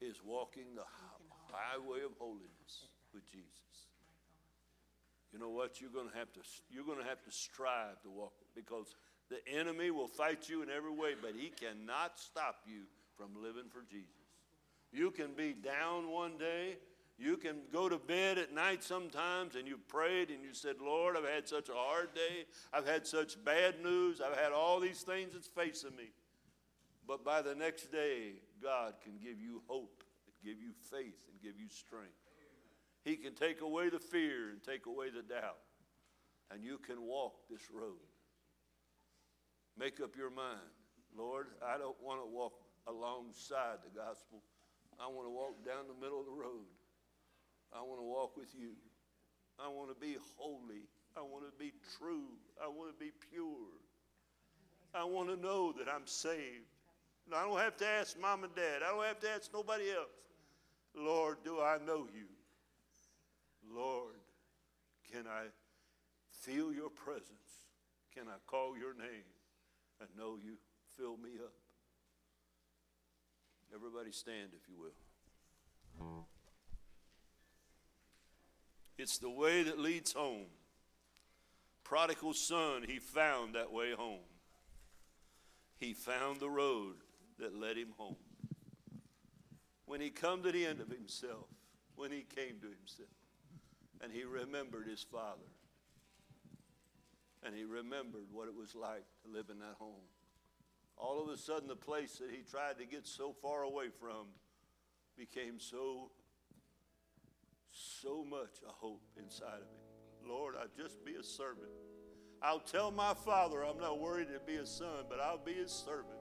is walking the highway of holiness with Jesus. You know what? You're going to have to you're going to have to strive to walk because the enemy will fight you in every way, but he cannot stop you from living for Jesus. You can be down one day. You can go to bed at night sometimes and you've prayed and you said, Lord, I've had such a hard day. I've had such bad news. I've had all these things that's facing me. But by the next day, God can give you hope, and give you faith, and give you strength. He can take away the fear and take away the doubt. And you can walk this road. Make up your mind. Lord, I don't want to walk alongside the gospel. I want to walk down the middle of the road. I want to walk with you. I want to be holy. I want to be true. I want to be pure. I want to know that I'm saved. I don't have to ask mom and dad. I don't have to ask nobody else. Lord, do I know you? Lord, can I feel your presence? Can I call your name? and know you. Fill me up. Everybody stand, if you will. It's the way that leads home. Prodigal son, he found that way home. He found the road that led him home. When he come to the end of himself, when he came to himself, and he remembered his father, and he remembered what it was like to live in that home. All of a sudden, the place that he tried to get so far away from became so, so much a hope inside of him. Lord, I'll just be a servant. I'll tell my father I'm not worried to be a son, but I'll be his servant.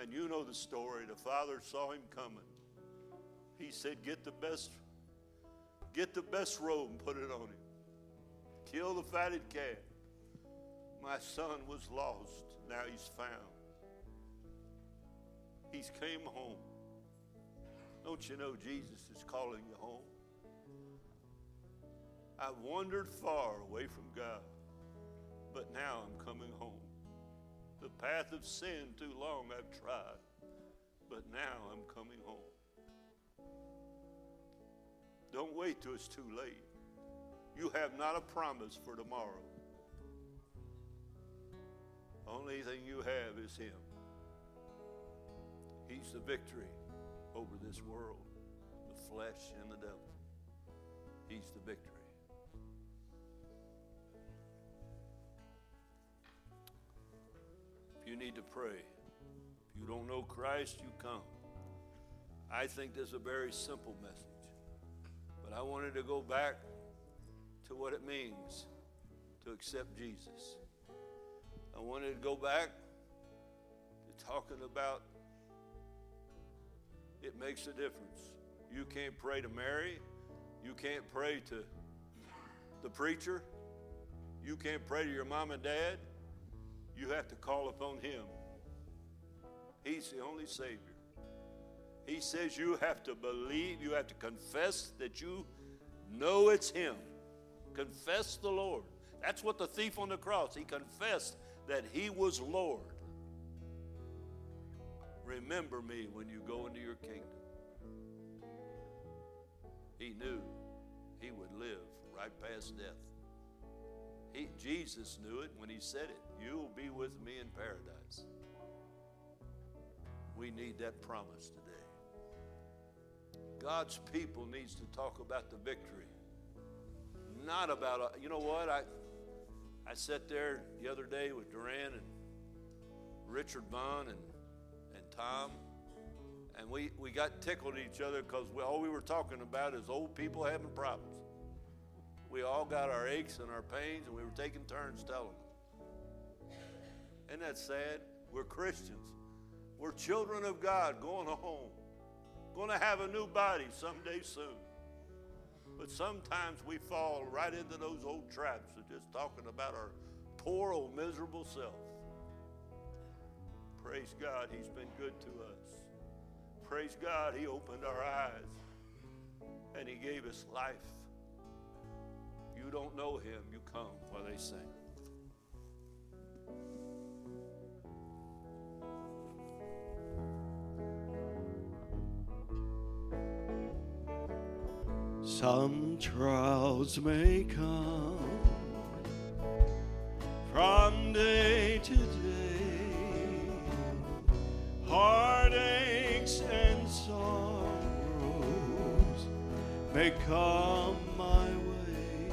And you know the story. The father saw him coming. He said, Get the best, get the best robe and put it on him. Kill the fatted calf. My son was lost. Now he's found. He's came home. Don't you know Jesus is calling you home? I've wandered far away from God, but now I'm coming home. The path of sin too long I've tried, but now I'm coming home. Don't wait till it's too late. You have not a promise for tomorrow. Only thing you have is Him. He's the victory over this world, the flesh, and the devil. He's the victory. If you need to pray, if you don't know Christ, you come. I think this is a very simple message, but I wanted to go back to what it means to accept Jesus. I wanted to go back to talking about it makes a difference. You can't pray to Mary. You can't pray to the preacher. You can't pray to your mom and dad. You have to call upon Him. He's the only Savior. He says you have to believe, you have to confess that you know it's Him. Confess the Lord. That's what the thief on the cross, he confessed that he was Lord. Remember me when you go into your kingdom. He knew he would live right past death. He, Jesus knew it when he said it. You'll be with me in paradise. We need that promise today. God's people needs to talk about the victory, not about uh, you know what I. I sat there the other day with Duran and Richard Vaughn and, Tom, and we, we got tickled at each other because all we were talking about is old people having problems. We all got our aches and our pains, and we were taking turns telling them. Isn't that sad? We're Christians. We're children of God going home, going to have a new body someday soon. But sometimes we fall right into those old traps of just talking about our poor old miserable self. Praise God, He's been good to us. Praise God, He opened our eyes and He gave us life. You don't know Him, you come while they sing. Some trials may come from day to day, heartaches and sorrows may come my way,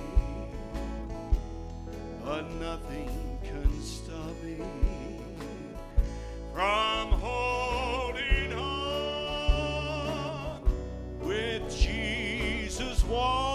but nothing can stop me from holding on with Jesus walking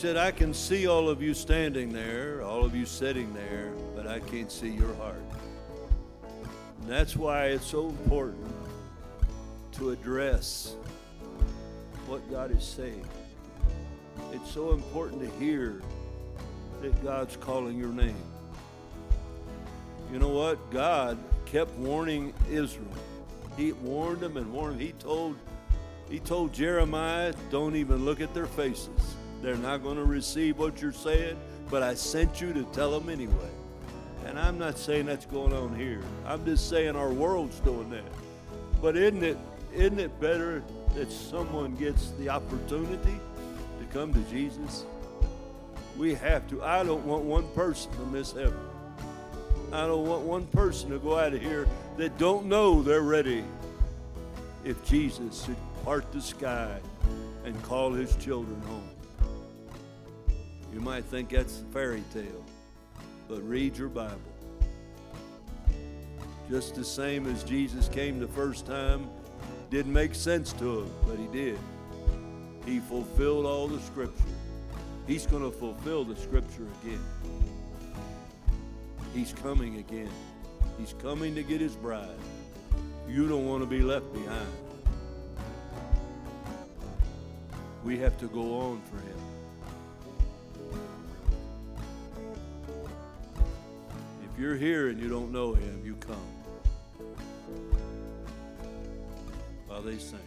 said, I can see all of you standing there, all of you sitting there, but I can't see your heart. And that's why it's so important to address what God is saying. It's so important to hear that God's calling your name. You know what? God kept warning Israel. He warned them and warned them. He told, he told Jeremiah, don't even look at their faces. They're not going to receive what you're saying, but I sent you to tell them anyway. And I'm not saying that's going on here. I'm just saying our world's doing that. But isn't it isn't it better that someone gets the opportunity to come to Jesus? We have to. I don't want one person to miss heaven. I don't want one person to go out of here that don't know they're ready. If Jesus should part the sky and call his children home. You might think that's a fairy tale, but read your Bible. Just the same as Jesus came the first time, didn't make sense to him, but he did. He fulfilled all the scripture. He's going to fulfill the scripture again. He's coming again. He's coming to get his bride. You don't want to be left behind. We have to go on for you're here and you don't know him, you come. While they sing.